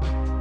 thank you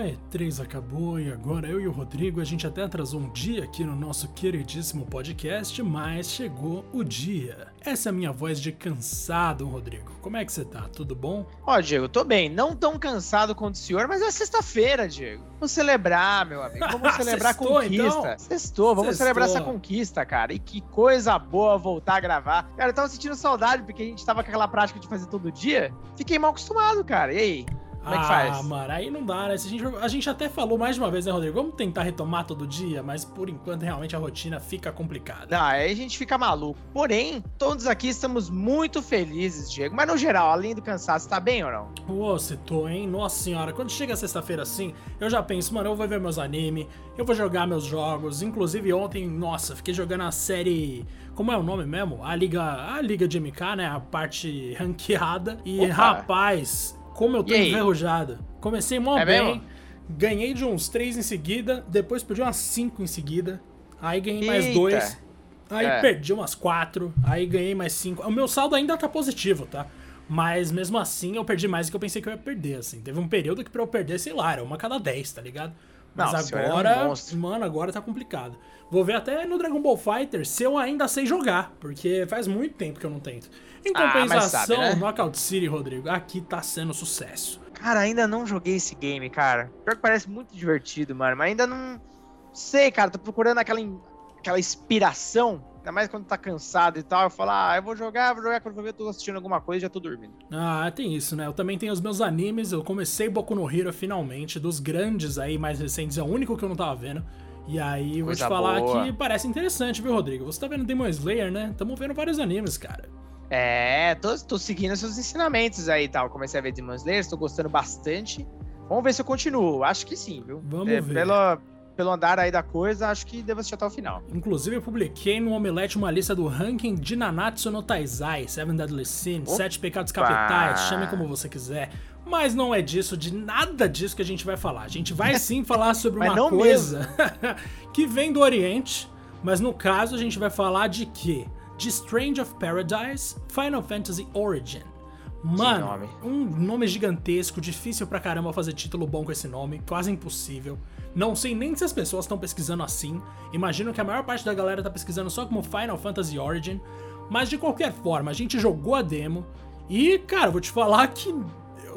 A E3 acabou e agora eu e o Rodrigo a gente até atrasou um dia aqui no nosso queridíssimo podcast, mas chegou o dia. Essa é a minha voz de cansado, Rodrigo. Como é que você tá? Tudo bom? Ó, Diego, tô bem. Não tão cansado quanto o senhor, mas é sexta-feira, Diego. Vamos celebrar, meu amigo. Vamos celebrar a conquista. Então? Sextou, vamos Sextou. celebrar essa conquista, cara. E que coisa boa voltar a gravar. Cara, eu tava sentindo saudade porque a gente tava com aquela prática de fazer todo dia. Fiquei mal acostumado, cara. E aí? Como é que faz? Ah, mano, aí não dá, né? A gente, a gente até falou mais de uma vez, né, Rodrigo? Vamos tentar retomar todo dia, mas por enquanto realmente a rotina fica complicada. Não, aí a gente fica maluco. Porém, todos aqui estamos muito felizes, Diego. Mas no geral, além do cansaço, tá bem ou não? Ô, você tô, hein? Nossa senhora, quando chega sexta-feira assim, eu já penso, mano, eu vou ver meus anime, eu vou jogar meus jogos. Inclusive ontem, nossa, fiquei jogando a série. Como é o nome mesmo? A Liga. A Liga de MK, né? A parte ranqueada. E, Opa. rapaz, como eu tô enferrujado. Comecei mó é bem, mesmo? ganhei de uns 3 em seguida, depois perdi umas 5 em seguida, aí ganhei Eita. mais 2, aí é. perdi umas 4, aí ganhei mais 5. O meu saldo ainda tá positivo, tá? Mas mesmo assim eu perdi mais do que eu pensei que eu ia perder, assim. Teve um período que pra eu perder, sei lá, era uma cada 10, tá ligado? Mas Não, agora, é um mano, agora tá complicado. Vou ver até no Dragon Ball Fighter se eu ainda sei jogar, porque faz muito tempo que eu não tento. Em ah, compensação, ah, sabe, né? Knockout City, Rodrigo, aqui tá sendo sucesso. Cara, ainda não joguei esse game, cara. Pior que parece muito divertido, mano, mas ainda não sei, cara, tô procurando aquela, aquela inspiração Ainda mais quando tá cansado e tal. Eu falo, ah, eu vou jogar, vou jogar quando eu ver, eu tô assistindo alguma coisa e já tô dormindo. Ah, tem isso, né? Eu também tenho os meus animes. Eu comecei Boku no Hero finalmente, dos grandes aí, mais recentes. É o único que eu não tava vendo. E aí, vou te falar boa. que parece interessante, viu, Rodrigo? Você tá vendo Demon Slayer, né? Tamo vendo vários animes, cara. É, tô, tô seguindo seus ensinamentos aí e tal. Comecei a ver Demon Slayer, tô gostando bastante. Vamos ver se eu continuo. Acho que sim, viu? Vamos é, ver. Pelo, pelo andar aí da coisa, acho que devo assistir até o final. Inclusive, eu publiquei no Omelete uma lista do ranking de Nanatsu no Taizai, Seven Deadly Sins, Sete Pecados Capitais, chame como você quiser. Mas não é disso, de nada disso que a gente vai falar. A gente vai sim falar sobre uma coisa que vem do Oriente, mas no caso a gente vai falar de quê? De Strange of Paradise, Final Fantasy Origin. Mano, nome. um nome gigantesco, difícil pra caramba fazer título bom com esse nome, quase impossível. Não sei nem se as pessoas estão pesquisando assim. Imagino que a maior parte da galera tá pesquisando só como Final Fantasy Origin. Mas de qualquer forma, a gente jogou a demo. E, cara, vou te falar que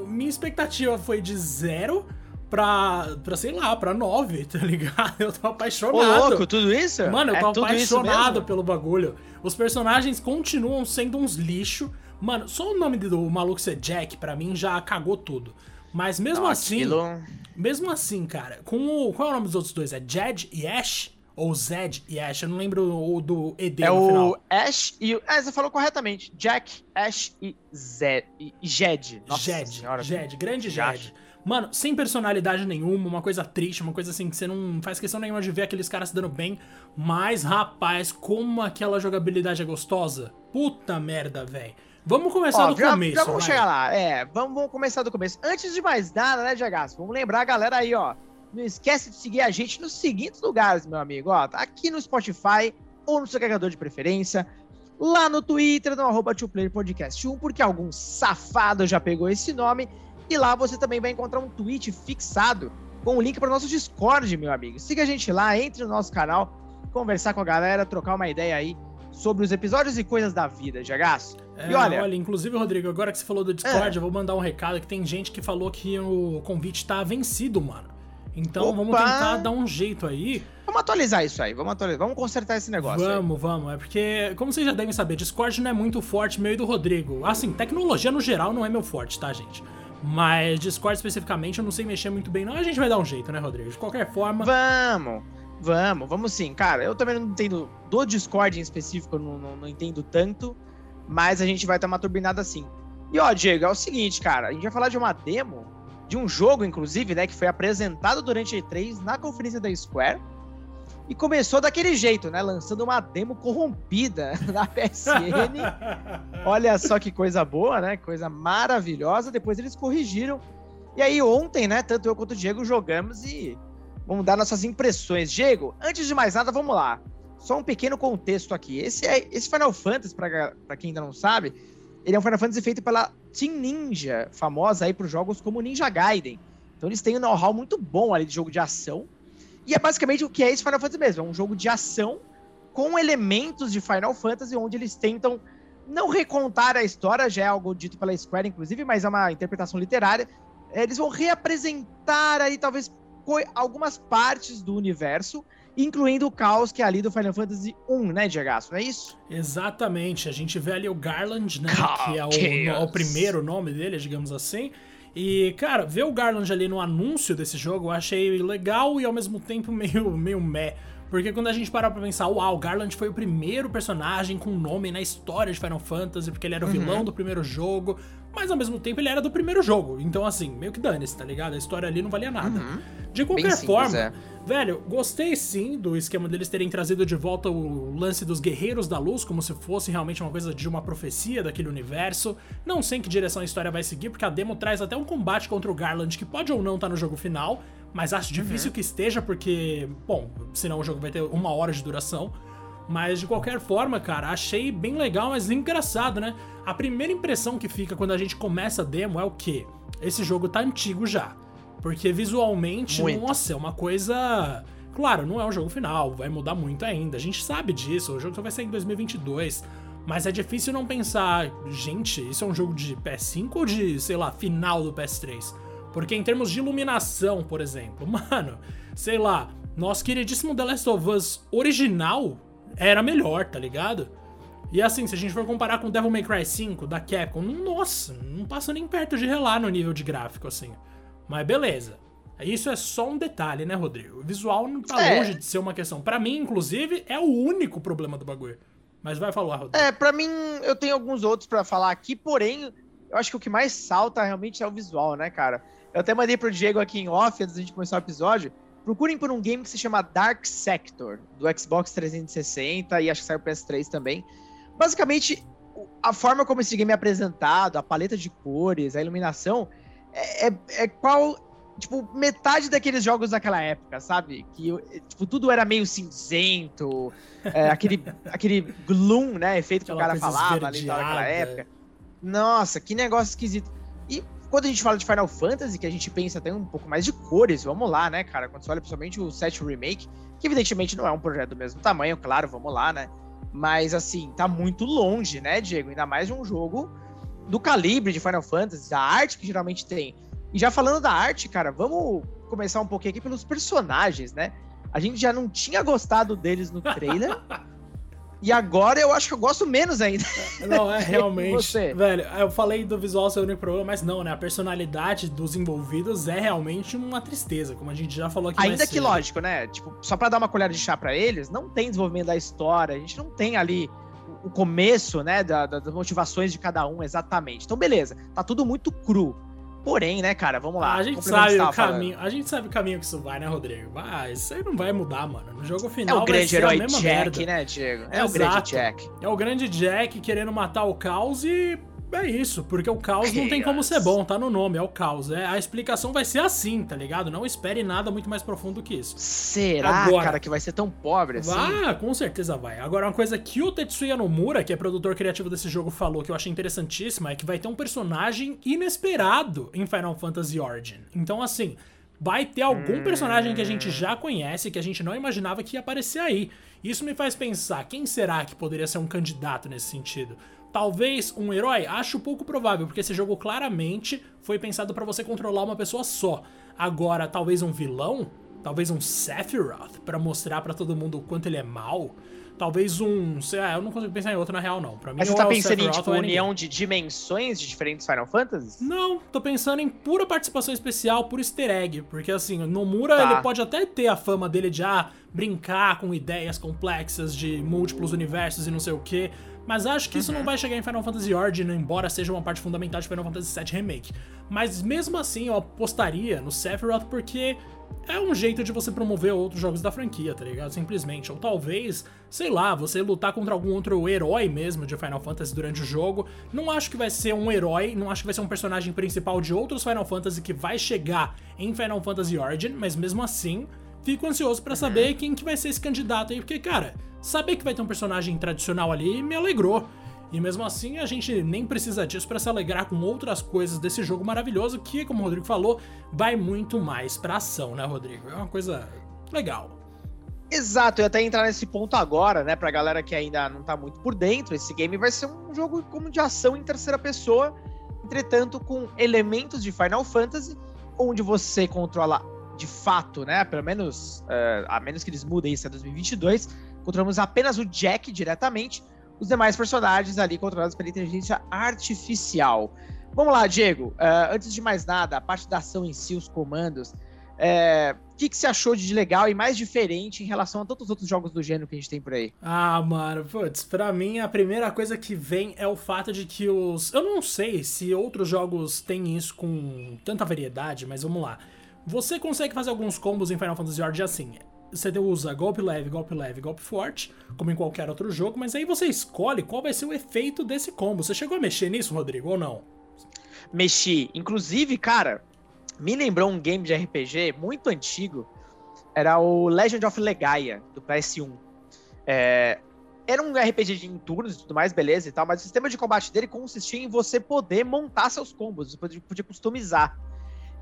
minha expectativa foi de zero pra, pra sei lá, pra nove, tá ligado? Eu tô apaixonado. Ô, louco, tudo isso? Mano, eu tô é apaixonado pelo bagulho. Os personagens continuam sendo uns lixo. Mano, só o nome do maluco ser Jack, pra mim, já cagou tudo. Mas mesmo Não, assim. Aquilo... Mesmo assim, cara, com o. Qual é o nome dos outros dois? É Jed e Ash? Ou Zed e Ash? Eu não lembro o do ED é no final. É o Ash e o. É, você falou corretamente. Jack, Ash e Zed. E Jed. Nossa Jed. Senhora. Jed, grande Jed. Mano, sem personalidade nenhuma, uma coisa triste, uma coisa assim que você não faz questão nenhuma de ver aqueles caras se dando bem. Mas, rapaz, como aquela jogabilidade é gostosa. Puta merda, velho. Vamos começar Ó, do já, começo. Já vamos vai. chegar lá. É, vamos, vamos, começar do começo. Antes de mais nada, né, Jagaço? Vamos lembrar a galera aí, ó. Não esquece de seguir a gente nos seguintes lugares, meu amigo. Ó, tá aqui no Spotify ou no seu carregador de preferência. Lá no Twitter, no arroba Podcast 1, porque algum safado já pegou esse nome. E lá você também vai encontrar um tweet fixado com o link para o nosso Discord, meu amigo. Siga a gente lá, entre no nosso canal, conversar com a galera, trocar uma ideia aí sobre os episódios e coisas da vida, Jagaço. É, e olha... olha, inclusive, Rodrigo, agora que você falou do Discord, é. eu vou mandar um recado que tem gente que falou que o convite tá vencido, mano. Então Opa. vamos tentar dar um jeito aí. Vamos atualizar isso aí, vamos atualizar, vamos consertar esse negócio. Vamos, aí. vamos. É porque, como vocês já devem saber, Discord não é muito forte, meio do Rodrigo. Assim, tecnologia no geral não é meu forte, tá, gente? Mas Discord especificamente eu não sei mexer muito bem, não. A gente vai dar um jeito, né, Rodrigo? De qualquer forma. Vamos! Vamos, vamos sim. Cara, eu também não entendo do Discord em específico, eu não, não, não entendo tanto, mas a gente vai ter uma turbinada assim. E ó, Diego, é o seguinte, cara, a gente vai falar de uma demo, de um jogo, inclusive, né, que foi apresentado durante a E3 na conferência da Square. E começou daquele jeito, né? Lançando uma demo corrompida na PSN. Olha só que coisa boa, né? Coisa maravilhosa. Depois eles corrigiram. E aí, ontem, né? Tanto eu quanto o Diego jogamos e Vamos dar nossas impressões. Diego, antes de mais nada, vamos lá. só um pequeno contexto aqui. Esse, é, esse Final Fantasy, para quem ainda não sabe, ele é um Final Fantasy feito pela Team Ninja, famosa aí por jogos como Ninja Gaiden. Então eles têm um know-how muito bom ali de jogo de ação. E é basicamente o que é esse Final Fantasy mesmo, é um jogo de ação com elementos de Final Fantasy, onde eles tentam não recontar a história, já é algo dito pela Square, inclusive, mas é uma interpretação literária. Eles vão reapresentar aí, talvez, algumas partes do universo, incluindo o caos que é ali do Final Fantasy 1, né, Diego? Não é isso? Exatamente. A gente vê ali o Garland, né, que é o, o, primeiro nome dele, digamos assim. E, cara, ver o Garland ali no anúncio desse jogo eu achei legal e ao mesmo tempo meio, meio meh. Porque quando a gente parar pra pensar, uau, Garland foi o primeiro personagem com nome na história de Final Fantasy, porque ele era o uhum. vilão do primeiro jogo, mas ao mesmo tempo ele era do primeiro jogo. Então, assim, meio que dane-se, tá ligado? A história ali não valia nada. Uhum. De qualquer simples, forma, é. velho, gostei sim do esquema deles terem trazido de volta o lance dos Guerreiros da Luz, como se fosse realmente uma coisa de uma profecia daquele universo. Não sei em que direção a história vai seguir, porque a demo traz até um combate contra o Garland que pode ou não estar tá no jogo final, mas acho difícil uhum. que esteja, porque, bom, senão o jogo vai ter uma hora de duração. Mas de qualquer forma, cara, achei bem legal, mas engraçado, né? A primeira impressão que fica quando a gente começa a demo é o quê? Esse jogo tá antigo já. Porque visualmente, muito. nossa, é uma coisa. Claro, não é um jogo final, vai mudar muito ainda. A gente sabe disso, o jogo só vai sair em 2022. Mas é difícil não pensar, gente, isso é um jogo de PS5 ou de, sei lá, final do PS3? Porque em termos de iluminação, por exemplo, mano, sei lá, nosso queridíssimo The Last of Us original era melhor, tá ligado? E assim, se a gente for comparar com Devil May Cry 5 da Capcom, nossa, não passa nem perto de relar no nível de gráfico, assim. Mas beleza. Isso é só um detalhe, né, Rodrigo? O visual não tá é. longe de ser uma questão. Para mim, inclusive, é o único problema do bagulho. Mas vai falar, Rodrigo. É, pra mim, eu tenho alguns outros para falar aqui, porém, eu acho que o que mais salta realmente é o visual, né, cara? Eu até mandei pro Diego aqui em off, antes da gente começar o episódio. Procurem por um game que se chama Dark Sector, do Xbox 360 e acho que saiu PS3 também. Basicamente, a forma como esse game é apresentado, a paleta de cores, a iluminação, é, é, é qual tipo, metade daqueles jogos daquela época, sabe? Que, tipo, tudo era meio cinzento, é, aquele, aquele gloom, né? Efeito que o cara falava ali naquela época. Nossa, que negócio esquisito. E quando a gente fala de Final Fantasy, que a gente pensa até um pouco mais de cores, vamos lá, né, cara? Quando você olha principalmente o 7 Remake, que evidentemente não é um projeto do mesmo tamanho, claro, vamos lá, né? Mas assim, tá muito longe, né, Diego? Ainda mais de um jogo do calibre de Final Fantasy, da arte que geralmente tem. E já falando da arte, cara, vamos começar um pouquinho aqui pelos personagens, né? A gente já não tinha gostado deles no trailer. E agora eu acho que eu gosto menos ainda. Não, é realmente. Você. Velho, eu falei do visual ser o único problema, mas não, né? A personalidade dos envolvidos é realmente uma tristeza, como a gente já falou aqui Ainda que lógico, né? Tipo, só para dar uma colher de chá para eles, não tem desenvolvimento da história, a gente não tem ali o começo, né, da, das motivações de cada um exatamente. Então, beleza, tá tudo muito cru. Porém, né, cara, vamos lá. A gente sabe o caminho, a gente sabe o caminho que isso vai, né, Rodrigo? Ah, isso aí não vai mudar, mano. No jogo final é o grande herói Jack, merda. né, Diego? É Exato. o grande Jack. É o grande Jack querendo matar o caos e é isso, porque o caos não tem como ser bom, tá no nome, é o caos. É, a explicação vai ser assim, tá ligado? Não espere nada muito mais profundo que isso. Será, Agora, cara, que vai ser tão pobre assim? Ah, com certeza vai. Agora, uma coisa que o Tetsuya Nomura, que é produtor criativo desse jogo, falou que eu achei interessantíssima é que vai ter um personagem inesperado em Final Fantasy Origin. Então, assim, vai ter algum personagem que a gente já conhece, que a gente não imaginava que ia aparecer aí. Isso me faz pensar, quem será que poderia ser um candidato nesse sentido? Talvez um herói? Acho pouco provável, porque esse jogo claramente foi pensado para você controlar uma pessoa só. Agora, talvez um vilão? Talvez um Sephiroth, para mostrar para todo mundo o quanto ele é mal? Talvez um. Sei lá, eu não consigo pensar em outro na real, não. Pra mim, Mas você tá é pensando em, tipo, união de dimensões de diferentes Final Fantasies? Não, tô pensando em pura participação especial, por easter egg. Porque, assim, no Mura tá. ele pode até ter a fama dele de ah, brincar com ideias complexas de múltiplos universos e não sei o quê. Mas acho que uhum. isso não uhum. vai chegar em Final Fantasy Origin, embora seja uma parte fundamental de Final Fantasy VII Remake. Mas mesmo assim, eu apostaria no Sephiroth porque é um jeito de você promover outros jogos da franquia, tá ligado? Simplesmente. Ou talvez, sei lá, você lutar contra algum outro herói mesmo de Final Fantasy durante o jogo. Não acho que vai ser um herói, não acho que vai ser um personagem principal de outros Final Fantasy que vai chegar em Final Fantasy Origin, mas mesmo assim, fico ansioso para saber quem que vai ser esse candidato aí, porque, cara, saber que vai ter um personagem tradicional ali me alegrou. E mesmo assim, a gente nem precisa disso para se alegrar com outras coisas desse jogo maravilhoso que, como o Rodrigo falou, vai muito mais pra ação, né, Rodrigo? É uma coisa legal. Exato, eu até entrar nesse ponto agora, né, pra galera que ainda não tá muito por dentro. Esse game vai ser um jogo como de ação em terceira pessoa, entretanto com elementos de Final Fantasy, onde você controla de fato, né, pelo menos, uh, a menos que eles mudem isso é 2022, controlamos apenas o Jack diretamente, os demais personagens ali controlados pela inteligência artificial. Vamos lá, Diego. Uh, antes de mais nada, a parte da ação em si, os comandos. É, o que, que você achou de legal e mais diferente em relação a todos os outros jogos do gênero que a gente tem por aí? Ah, mano, putz, pra mim a primeira coisa que vem é o fato de que os. Eu não sei se outros jogos têm isso com tanta variedade, mas vamos lá. Você consegue fazer alguns combos em Final Fantasy Origin assim você usa golpe leve, golpe leve, golpe forte, como em qualquer outro jogo, mas aí você escolhe qual vai ser o efeito desse combo. Você chegou a mexer nisso, Rodrigo, ou não? Mexi. Inclusive, cara, me lembrou um game de RPG muito antigo. Era o Legend of Legaia, do PS1. É, era um RPG de em turnos e tudo mais, beleza e tal, mas o sistema de combate dele consistia em você poder montar seus combos, você podia customizar.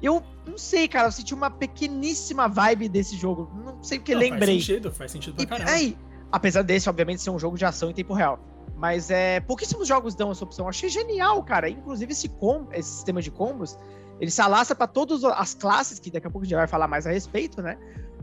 Eu não sei, cara, eu senti uma pequeníssima vibe desse jogo. Não sei porque não, lembrei. Faz sentido, faz sentido pra caramba. Aí, apesar desse, obviamente, ser um jogo de ação em tempo real. Mas é, pouquíssimos jogos dão essa opção. Eu achei genial, cara. Inclusive, esse, com, esse sistema de combos, ele se alastra para todas as classes, que daqui a pouco a gente vai falar mais a respeito, né?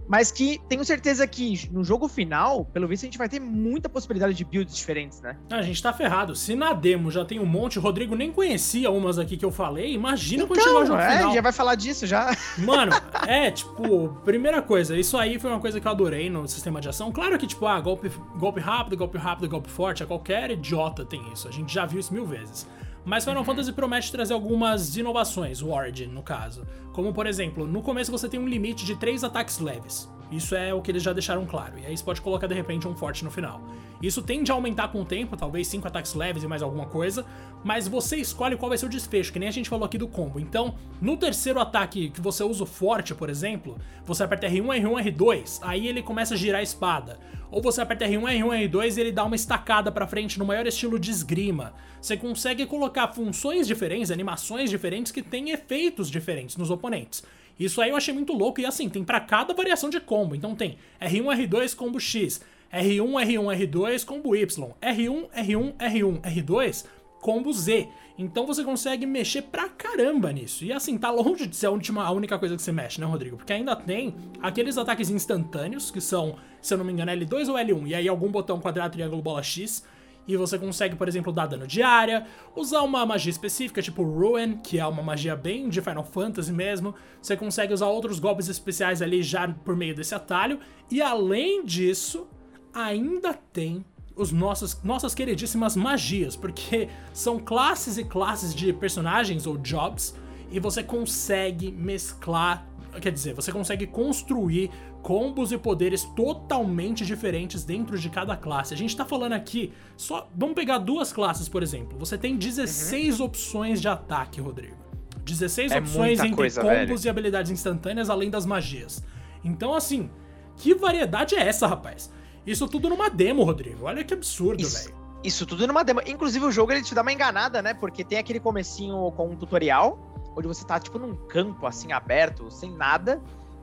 Mas que tenho certeza que no jogo final, pelo visto, a gente vai ter muita possibilidade de builds diferentes, né? A gente tá ferrado. Se na demo já tem um monte, o Rodrigo nem conhecia umas aqui que eu falei, imagina então, quando chegar o jogo é, final. já vai falar disso já. Mano, é, tipo, primeira coisa, isso aí foi uma coisa que eu adorei no sistema de ação. Claro que, tipo, ah, golpe, golpe rápido, golpe rápido, golpe forte, qualquer idiota tem isso. A gente já viu isso mil vezes. Mas Final. Fantasy promete trazer algumas inovações, o Origin, no caso. Como, por exemplo, no começo você tem um limite de 3 ataques leves. Isso é o que eles já deixaram claro. E aí você pode colocar de repente um forte no final. Isso tende a aumentar com o tempo, talvez 5 ataques leves e mais alguma coisa, mas você escolhe qual vai ser o desfecho, que nem a gente falou aqui do combo. Então, no terceiro ataque que você usa o forte, por exemplo, você aperta R1, R1, R2, aí ele começa a girar a espada. Ou você aperta R1, R1, R2 e ele dá uma estacada para frente no maior estilo de esgrima. Você consegue colocar funções diferentes, animações diferentes que têm efeitos diferentes nos oponentes. Isso aí eu achei muito louco e assim, tem para cada variação de combo. Então tem R1, R2, combo X, R1, R1, R2, combo Y, R1, R1, R1, R2, combo Z. Então você consegue mexer pra caramba nisso. E assim, tá longe de ser a, última, a única coisa que você mexe, né, Rodrigo? Porque ainda tem aqueles ataques instantâneos, que são, se eu não me engano, L2 ou L1, e aí algum botão quadrado, triângulo, bola X, e você consegue, por exemplo, dar dano de área, usar uma magia específica, tipo Ruin, que é uma magia bem de Final Fantasy mesmo. Você consegue usar outros golpes especiais ali já por meio desse atalho. E além disso, ainda tem os nossos, nossas queridíssimas magias, porque são classes e classes de personagens ou jobs, e você consegue mesclar Quer dizer, você consegue construir combos e poderes totalmente diferentes dentro de cada classe. A gente tá falando aqui, só vamos pegar duas classes, por exemplo. Você tem 16 uhum. opções de ataque, Rodrigo. 16 é opções entre coisa, combos velho. e habilidades instantâneas além das magias. Então, assim, que variedade é essa, rapaz? Isso tudo numa demo, Rodrigo. Olha que absurdo, velho. Isso tudo numa demo. Inclusive, o jogo ele te dá uma enganada, né? Porque tem aquele comecinho com um tutorial onde você tá, tipo, num campo, assim, aberto, sem nada,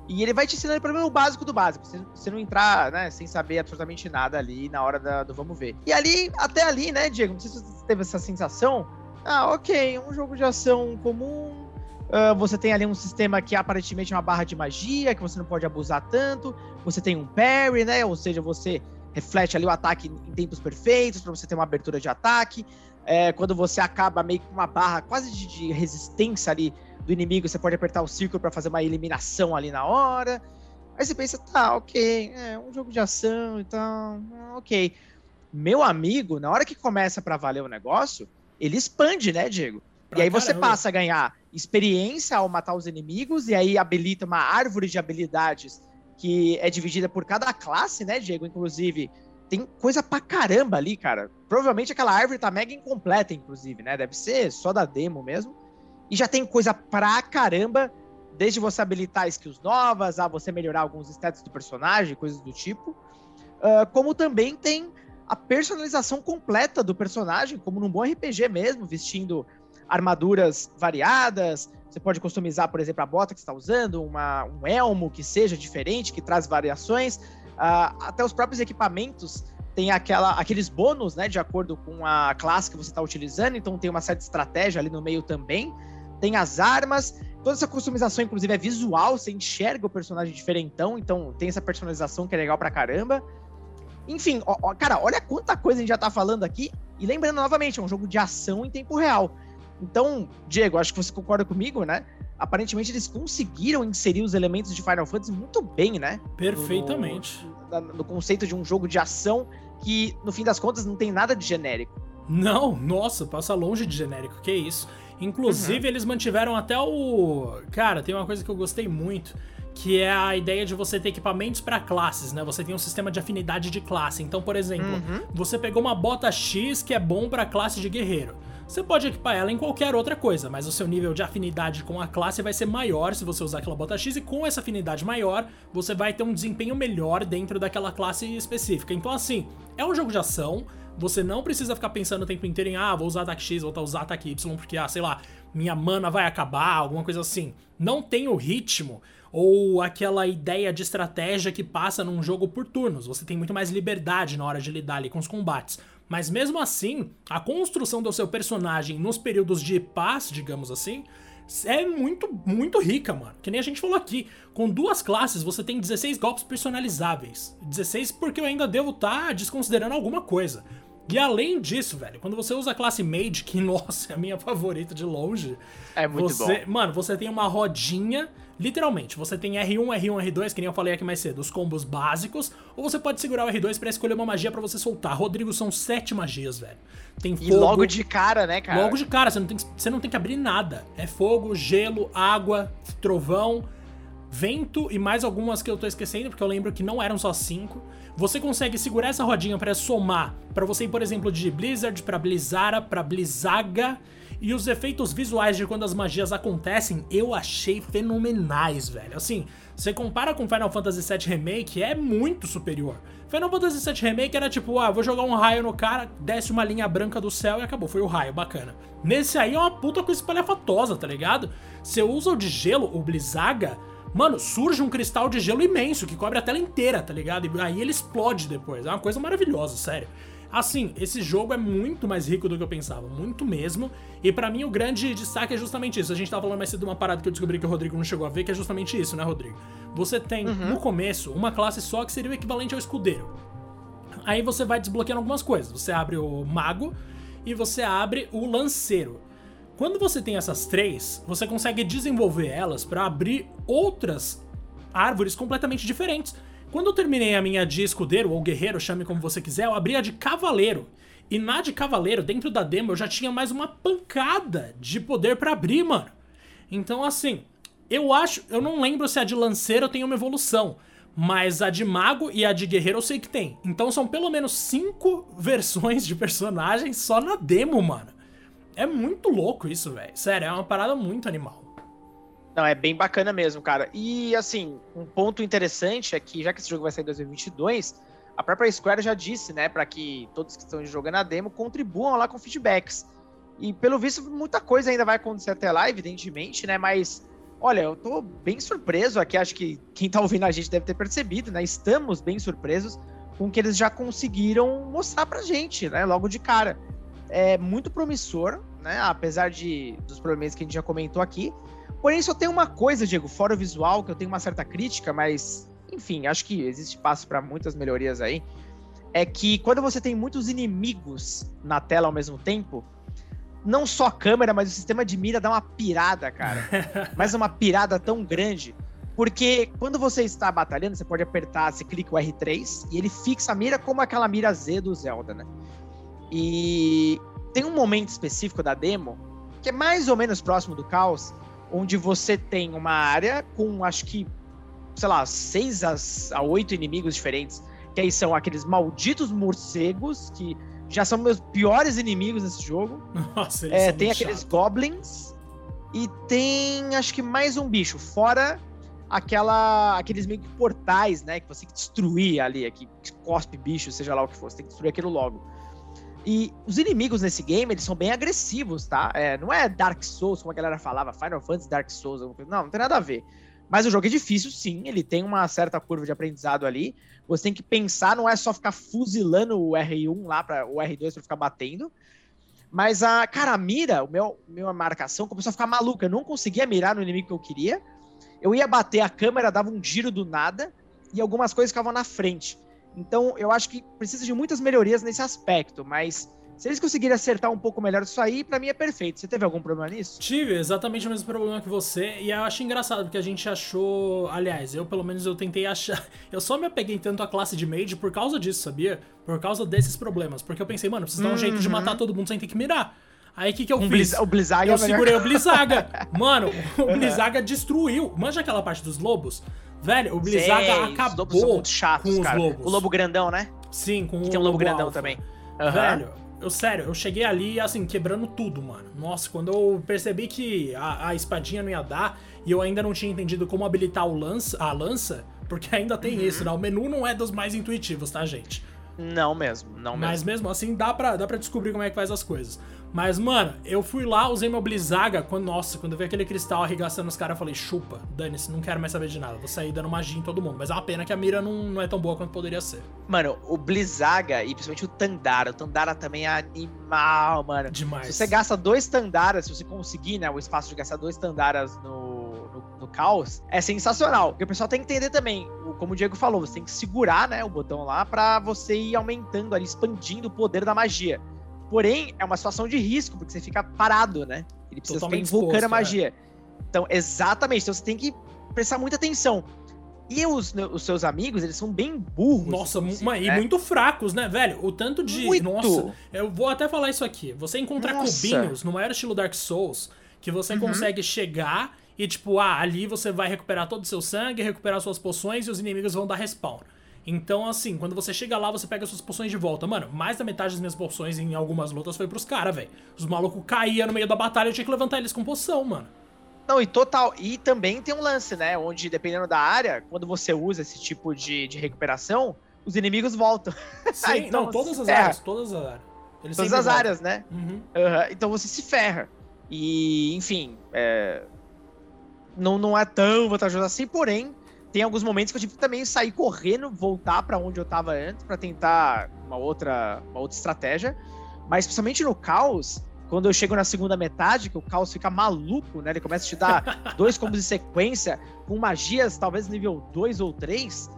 e ele vai te ensinando pelo menos o básico do básico, você, não entrar, né, sem saber absolutamente nada ali na hora da, do vamos ver. E ali, até ali, né, Diego, não sei se você teve essa sensação, ah, ok, um jogo de ação comum, uh, você tem ali um sistema que aparentemente é uma barra de magia, que você não pode abusar tanto, você tem um parry, né, ou seja, você reflete ali o ataque em tempos perfeitos para você ter uma abertura de ataque. É, quando você acaba meio com uma barra quase de, de, resistência ali do inimigo, você pode apertar o círculo para fazer uma eliminação ali na hora. Aí você pensa, tá, ok, é um jogo de ação e tal, ok. Meu amigo, na hora que começa para valer o negócio, ele expande, né, Diego? Pra e aí você caramba. passa a ganhar experiência ao matar os inimigos, e aí habilita uma árvore de habilidades que é dividida por cada classe, né, Diego? Inclusive, tem coisa pra caramba ali, cara. Provavelmente aquela árvore tá mega incompleta, inclusive, né? Deve ser só da demo mesmo. E já tem coisa pra caramba Desde você habilitar skills novas, a você melhorar alguns stats do personagem, coisas do tipo. Uh, como também tem a personalização completa do personagem, como num bom RPG mesmo, vestindo armaduras variadas. Você pode customizar, por exemplo, a bota que está usando, uma, um elmo que seja diferente, que traz variações. Uh, até os próprios equipamentos tem aquela, aqueles bônus, né, de acordo com a classe que você está utilizando, então tem uma certa estratégia ali no meio também. Tem as armas, toda essa customização, inclusive, é visual, você enxerga o personagem diferentão, então tem essa personalização que é legal pra caramba. Enfim, ó, ó, cara, olha quanta coisa a gente já tá falando aqui. E lembrando novamente, é um jogo de ação em tempo real. Então, Diego, acho que você concorda comigo, né? Aparentemente eles conseguiram inserir os elementos de Final Fantasy muito bem, né? Perfeitamente. No, no, conceito de um jogo de ação que, no fim das contas, não tem nada de genérico. Não, nossa, passa longe de genérico, que isso. Inclusive, uhum. eles mantiveram até o. Cara, tem uma coisa que eu gostei muito, que é a ideia de você ter equipamentos para classes, né? Você tem um sistema de afinidade de classe. Então, por exemplo, uhum. você pegou uma bota X que é bom para classe de guerreiro. Você pode equipar ela em qualquer outra coisa, mas o seu nível de afinidade com a classe vai ser maior se você usar aquela bota X, e com essa afinidade maior, você vai ter um desempenho melhor dentro daquela classe específica. Então, assim, é um jogo de ação, você não precisa ficar pensando o tempo inteiro em, ah, vou usar ataque X, vou usar ataque Y, porque, ah, sei lá, minha mana vai acabar, alguma coisa assim. Não tem o ritmo ou aquela ideia de estratégia que passa num jogo por turnos. Você tem muito mais liberdade na hora de lidar ali com os combates. Mas mesmo assim, a construção do seu personagem nos períodos de paz, digamos assim, é muito, muito rica, mano. Que nem a gente falou aqui. Com duas classes, você tem 16 golpes personalizáveis. 16 porque eu ainda devo estar tá desconsiderando alguma coisa. E além disso, velho, quando você usa a classe Mage, que, nossa, é a minha favorita de longe. É muito você, bom. Mano, você tem uma rodinha Literalmente, você tem R1, R1, R2, que nem eu falei aqui mais cedo, os combos básicos, ou você pode segurar o R2 para escolher uma magia para você soltar. Rodrigo, são sete magias, velho. Tem fogo. E logo de cara, né, cara? Logo de cara, você não tem, você não tem que abrir nada. É fogo, gelo, água, trovão, vento e mais algumas que eu tô esquecendo, porque eu lembro que não eram só cinco. Você consegue segurar essa rodinha para somar, para você ir, por exemplo, de Blizzard para Blizzara, para Blizzaga e os efeitos visuais de quando as magias acontecem, eu achei fenomenais, velho. Assim, você compara com Final Fantasy VII Remake, é muito superior. Final Fantasy VII Remake era tipo, ah, vou jogar um raio no cara, desce uma linha branca do céu e acabou, foi o raio, bacana. Nesse aí é uma puta coisa espalhafatosa, tá ligado? Você usa o de gelo, o Blizzaga, mano, surge um cristal de gelo imenso que cobre a tela inteira, tá ligado? E aí ele explode depois. É uma coisa maravilhosa, sério. Assim, esse jogo é muito mais rico do que eu pensava, muito mesmo. E para mim o grande destaque é justamente isso. A gente tava falando mais cedo de uma parada que eu descobri que o Rodrigo não chegou a ver, que é justamente isso, né, Rodrigo? Você tem uhum. no começo uma classe só que seria o equivalente ao escudeiro. Aí você vai desbloqueando algumas coisas. Você abre o mago e você abre o lanceiro. Quando você tem essas três, você consegue desenvolver elas para abrir outras árvores completamente diferentes. Quando eu terminei a minha de escudeiro, ou guerreiro, chame como você quiser, eu abri a de cavaleiro. E na de cavaleiro, dentro da demo, eu já tinha mais uma pancada de poder para abrir, mano. Então, assim, eu acho. Eu não lembro se a de lanceiro tem uma evolução. Mas a de mago e a de guerreiro eu sei que tem. Então são pelo menos cinco versões de personagens só na demo, mano. É muito louco isso, velho. Sério, é uma parada muito animal. Não, é bem bacana mesmo, cara. E, assim, um ponto interessante é que, já que esse jogo vai sair em 2022, a própria Square já disse, né, para que todos que estão jogando a demo contribuam lá com feedbacks. E, pelo visto, muita coisa ainda vai acontecer até lá, evidentemente, né, mas, olha, eu tô bem surpreso aqui, acho que quem tá ouvindo a gente deve ter percebido, né, estamos bem surpresos com o que eles já conseguiram mostrar pra gente, né, logo de cara. É muito promissor, né, apesar de, dos problemas que a gente já comentou aqui, Porém, só tem uma coisa, Diego, fora o visual, que eu tenho uma certa crítica, mas, enfim, acho que existe espaço para muitas melhorias aí. É que quando você tem muitos inimigos na tela ao mesmo tempo, não só a câmera, mas o sistema de mira dá uma pirada, cara. mas uma pirada tão grande. Porque quando você está batalhando, você pode apertar, você clica o R3 e ele fixa a mira como aquela mira Z do Zelda, né? E tem um momento específico da demo que é mais ou menos próximo do caos, onde você tem uma área com, acho que, sei lá, seis a, oito inimigos diferentes, que aí são aqueles malditos morcegos, que já são meus piores inimigos nesse jogo. Nossa, eles é, Tem aqueles chato. goblins, E tem, acho que mais um bicho, fora aquela, aqueles meio que portais, né? Que você tem que destruir ali, que cospe bicho, seja lá o que for, você tem que destruir aquilo logo. E os inimigos nesse game, eles são bem agressivos, tá? É, não é Dark Souls, como a galera falava, Final Fantasy Dark Souls, não, não tem nada a ver. Mas o jogo é difícil, sim, ele tem uma certa curva de aprendizado ali. Você tem que pensar, não é só ficar fuzilando o R1 lá para o R2 para ficar batendo. Mas a cara, a mira, o meu minha marcação começou a ficar maluca, eu não conseguia mirar no inimigo que eu queria. Eu ia bater a câmera, dava um giro do nada e algumas coisas ficavam na frente. Então, eu acho que precisa de muitas melhorias nesse aspecto, mas se eles conseguirem acertar um pouco melhor isso aí, para mim é perfeito. Você teve algum problema nisso? Tive, exatamente o mesmo problema que você. E eu acho engraçado, porque a gente achou. Aliás, eu pelo menos eu tentei achar. Eu só me apeguei tanto à classe de Mage por causa disso, sabia? Por causa desses problemas. Porque eu pensei, mano, precisa dar um uhum. jeito de matar uhum. todo mundo sem ter que mirar. Aí o que, que eu um fiz? o Blizzaga Eu é segurei o Blizzaga. Mano, o Blizzaga destruiu. Manja aquela parte dos lobos? Velho, o Blizzaga Sei, acabou os lobos chatos, com os cara. lobos. O lobo grandão, né? Sim, com que o tem um lobo, grandão alfa. também. Uhum. Velho, eu sério, eu cheguei ali, assim, quebrando tudo, mano. Nossa, quando eu percebi que a, a espadinha não ia dar e eu ainda não tinha entendido como habilitar o lança, a lança, porque ainda tem uhum. isso, né? O menu não é dos mais intuitivos, tá, gente? Não mesmo, não mesmo. Mas mesmo assim dá pra, dá pra descobrir como é que faz as coisas. Mas, mano, eu fui lá, usei meu Blizzaga. Quando, nossa, quando eu vi aquele cristal arregaçando os caras, eu falei, chupa, dane-se, não quero mais saber de nada. Vou sair dando magia em todo mundo. Mas é uma pena que a mira não, não é tão boa quanto poderia ser. Mano, o Blizzaga e principalmente o Tandara. O Tandara também é animal, mano. Demais. Se você gasta dois Tandaras, se você conseguir, né, o espaço de gastar dois Tandaras no, no, no caos, é sensacional. Porque o pessoal tem que entender também, como o Diego falou, você tem que segurar, né, o botão lá pra você ir aumentando ali, expandindo o poder da magia. Porém, é uma situação de risco, porque você fica parado, né? Ele precisa Totalmente ficar invocando a magia. É. Então, exatamente. Então você tem que prestar muita atenção. E os, os seus amigos, eles são bem burros. Nossa, assim, e né? muito fracos, né, velho? O tanto de. Muito. Nossa, eu vou até falar isso aqui. Você encontrar Nossa. cubinhos no maior estilo Dark Souls, que você uhum. consegue chegar e, tipo, ah, ali você vai recuperar todo o seu sangue, recuperar suas poções e os inimigos vão dar respawn. Então, assim, quando você chega lá, você pega suas poções de volta. Mano, mais da metade das minhas poções em algumas lutas foi pros caras, velho. Os malucos caíam no meio da batalha eu tinha que levantar eles com poção, mano. Não, e total. E também tem um lance, né? Onde, dependendo da área, quando você usa esse tipo de, de recuperação, os inimigos voltam. Sim, então, não, todas as áreas, todas as áreas. Eles todas as voltam. áreas, né? Uhum. Uhum. Então você se ferra. E, enfim, é... não, não é tão vantajoso assim, porém, tem alguns momentos que eu tive que também sair correndo, voltar para onde eu tava antes, para tentar uma outra, uma outra estratégia. Mas principalmente no caos, quando eu chego na segunda metade, que o caos fica maluco, né? Ele começa a te dar dois combos em sequência, com magias talvez nível 2 ou 3.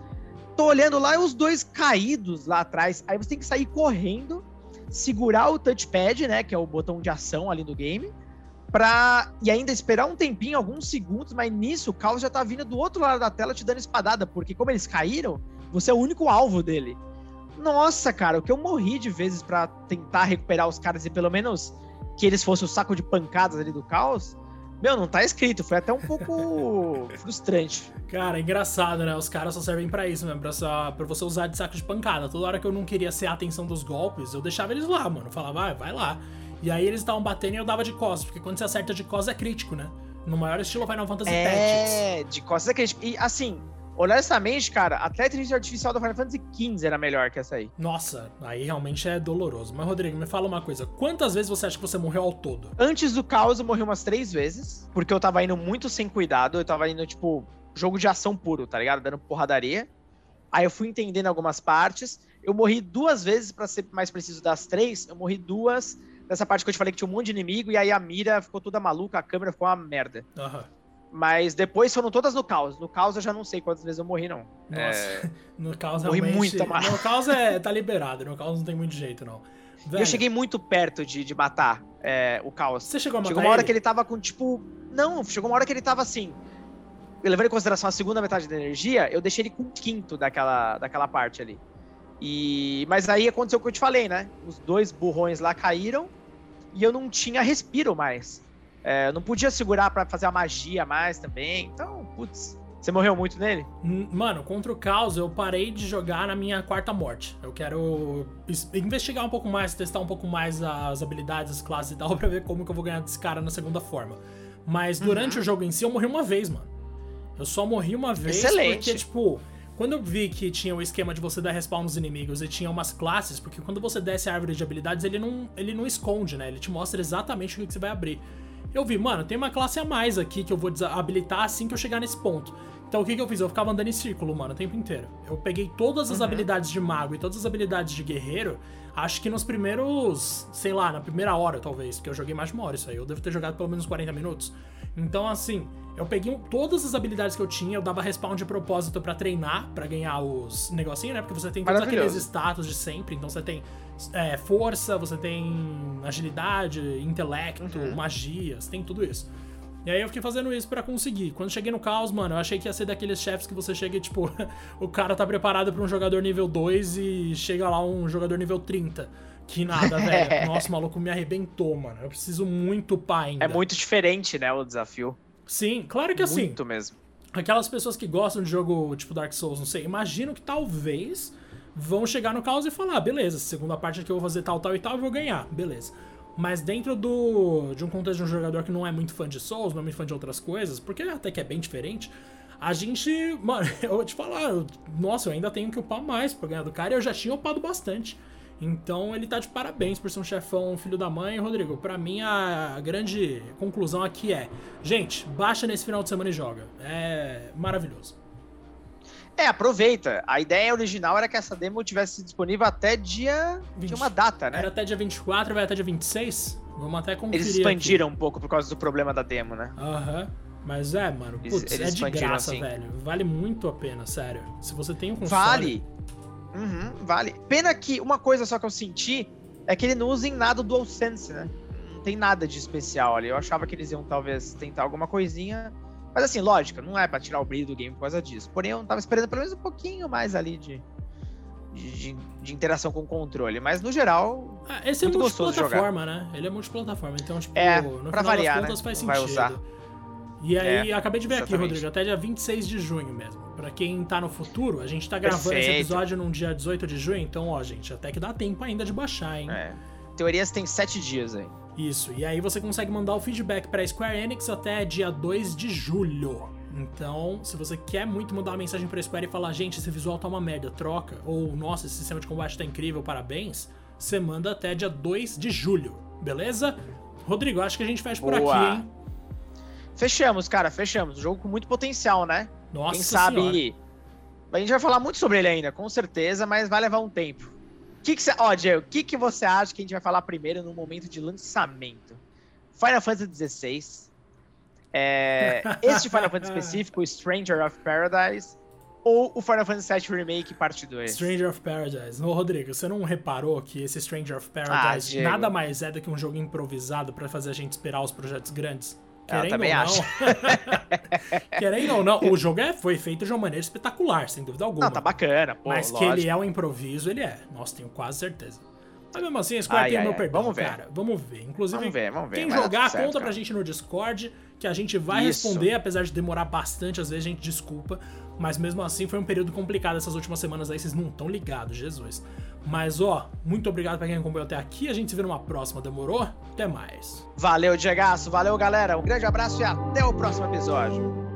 Tô olhando lá e os dois caídos lá atrás. Aí você tem que sair correndo, segurar o touchpad, né? Que é o botão de ação ali do game pra. E ainda esperar um tempinho, alguns segundos, mas nisso o Caos já tá vindo do outro lado da tela te dando espadada, porque como eles caíram, você é o único alvo dele. Nossa, cara, o que eu morri de vezes para tentar recuperar os caras e pelo menos que eles fossem o saco de pancadas ali do Caos. Meu, não tá escrito, foi até um pouco frustrante. Cara, engraçado, né? Os caras só servem para isso mesmo, pra, pra, você usar de saco de pancada. Toda hora que eu não queria ser a atenção dos golpes, eu deixava eles lá, mano. Eu falava, vai, vai lá. E aí eles estavam batendo e eu dava de costas, porque quando você acerta de costas é crítico, né? No maior estilo Final Fantasy é, Tactics. É, de costas é crítico. E assim, honestamente, cara, a inteligência artificial do Final Fantasy XV era melhor que essa aí. Nossa, aí realmente é doloroso. Mas, Rodrigo, me fala uma coisa. Quantas vezes você acha que você morreu ao todo? Antes do caos, eu morri umas três vezes, porque eu tava indo muito sem cuidado. Eu tava indo, tipo, jogo de ação puro, tá ligado? Dando porradaria. Aí eu fui entendendo algumas partes. Eu morri duas vezes, para ser mais preciso das três. Eu morri duas nessa parte que eu te falei que tinha um monte de inimigo, e aí a mira ficou toda maluca, a câmera ficou uma merda. Uhum. Mas depois foram todas no caos. No caos eu já não sei quantas vezes eu morri, não. Nossa, é... no caos morri muito mais. No caos é, tá liberado, no caos não tem muito jeito, não. Velho. Eu cheguei muito perto de, de matar é, o caos. Você chegou a matar Chegou uma hora que ele tava com, tipo... Não, chegou uma hora que ele tava assim... Levando em consideração a segunda metade da energia, eu deixei ele com um quinto daquela, daquela parte ali. E... Mas aí aconteceu o que eu te falei, né? Os dois burrões lá caíram e eu não tinha respiro mais. É, eu não podia segurar para fazer a magia mais também. Então, putz, você morreu muito nele? Mano, contra o caos eu parei de jogar na minha quarta morte. Eu quero investigar um pouco mais, testar um pouco mais as habilidades, as classes e tal, pra ver como que eu vou ganhar desse cara na segunda forma. Mas durante uhum. o jogo em si eu morri uma vez, mano. Eu só morri uma vez Excelente. porque, tipo, quando eu vi que tinha o esquema de você dar respawn nos inimigos e tinha umas classes, porque quando você desce a árvore de habilidades, ele não, ele não esconde, né? Ele te mostra exatamente o que você vai abrir. Eu vi, mano, tem uma classe a mais aqui que eu vou habilitar assim que eu chegar nesse ponto. Então o que, que eu fiz? Eu ficava andando em círculo, mano, o tempo inteiro. Eu peguei todas as uhum. habilidades de mago e todas as habilidades de guerreiro, acho que nos primeiros, sei lá, na primeira hora talvez, porque eu joguei mais de uma hora isso aí. Eu devo ter jogado pelo menos 40 minutos. Então, assim, eu peguei todas as habilidades que eu tinha, eu dava respawn de propósito para treinar, para ganhar os negocinhos, né? Porque você tem todos aqueles status de sempre, então você tem é, força, você tem agilidade, intelecto, uhum. magia, você tem tudo isso. E aí eu fiquei fazendo isso para conseguir. Quando cheguei no caos, mano, eu achei que ia ser daqueles chefes que você chega e, tipo, o cara tá preparado para um jogador nível 2 e chega lá um jogador nível 30. Que nada, velho. Nossa, o maluco me arrebentou, mano. Eu preciso muito upar ainda. É muito diferente, né, o desafio. Sim, claro que assim. Muito mesmo. Aquelas pessoas que gostam de jogo tipo Dark Souls, não sei, imagino que talvez vão chegar no caos e falar, ah, beleza, segunda parte aqui eu vou fazer tal, tal e tal, eu vou ganhar, beleza. Mas dentro do de um contexto de um jogador que não é muito fã de Souls, não é muito fã de outras coisas, porque até que é bem diferente, a gente, mano, eu vou te falar, eu, nossa, eu ainda tenho que upar mais pra ganhar do cara e eu já tinha upado bastante. Então ele tá de parabéns por ser um chefão filho da mãe. Rodrigo, para mim a grande conclusão aqui é: gente, baixa nesse final de semana e joga. É maravilhoso. É, aproveita. A ideia original era que essa demo tivesse disponível até dia. 20. uma data, né? Era até dia 24, vai até dia 26. Vamos até conferir. Eles expandiram aqui. um pouco por causa do problema da demo, né? Aham. Uhum. Mas é, mano, putz, eles, é de graça, assim. velho. Vale muito a pena, sério. Se você tem um console... Vale! Uhum, vale. Pena que uma coisa só que eu senti é que ele não usa em nada o DualSense, né? Não tem nada de especial ali. Eu achava que eles iam talvez tentar alguma coisinha mas assim, lógico, não é para tirar o brilho do game por causa disso. Porém, eu tava esperando pelo menos um pouquinho mais ali de, de, de interação com o controle. Mas no geral. Ah, esse é multiplataforma, né? Ele é multiplataforma. Então, tipo, é, no final variar, das contas né? faz sentido. Usar. E aí, é, acabei de ver exatamente. aqui, Rodrigo, até dia 26 de junho mesmo. Pra quem tá no futuro, a gente tá gravando Perfeito. esse episódio num dia 18 de junho, então, ó, gente, até que dá tempo ainda de baixar, hein? É. Teorias tem 7 dias aí. Isso, e aí você consegue mandar o feedback para Square Enix até dia 2 de julho. Então, se você quer muito mandar uma mensagem pra Square e falar, gente, esse visual tá uma merda, troca, ou nossa, esse sistema de combate tá incrível, parabéns, você manda até dia 2 de julho, beleza? Rodrigo, acho que a gente fecha por Boa. aqui, hein? Fechamos, cara, fechamos. Um jogo com muito potencial, né? Nossa Quem sabe. Senhora. A gente vai falar muito sobre ele ainda, com certeza, mas vai levar um tempo que que você, ó, Diego, o que, que você acha que a gente vai falar primeiro no momento de lançamento? Final Fantasy XVI, é, este Final Fantasy específico, Stranger of Paradise, ou o Final Fantasy VII Remake Parte 2? Stranger of Paradise. Ô, Rodrigo, você não reparou que esse Stranger of Paradise ah, nada mais é do que um jogo improvisado para fazer a gente esperar os projetos grandes? Querendo eu também ou não, acho. querendo ou não, o jogo é, foi feito de uma maneira espetacular, sem dúvida alguma. Não, tá bacana, pô, Mas lógico. que ele é um improviso, ele é. Nossa, tenho quase certeza. Mas mesmo assim, a Square ai, tem ai, meu ai. perdão, vamos ver. cara. Vamos ver. Inclusive, vamos ver, vamos ver. quem jogar, certo, conta cara. pra gente no Discord, que a gente vai Isso. responder, apesar de demorar bastante, às vezes a gente desculpa. Mas mesmo assim, foi um período complicado essas últimas semanas aí, vocês não estão ligados, Jesus. Mas ó, muito obrigado pra quem acompanhou até aqui. A gente se vê numa próxima, demorou? Até mais. Valeu, Diegaço. Valeu, galera. Um grande abraço e até o próximo episódio.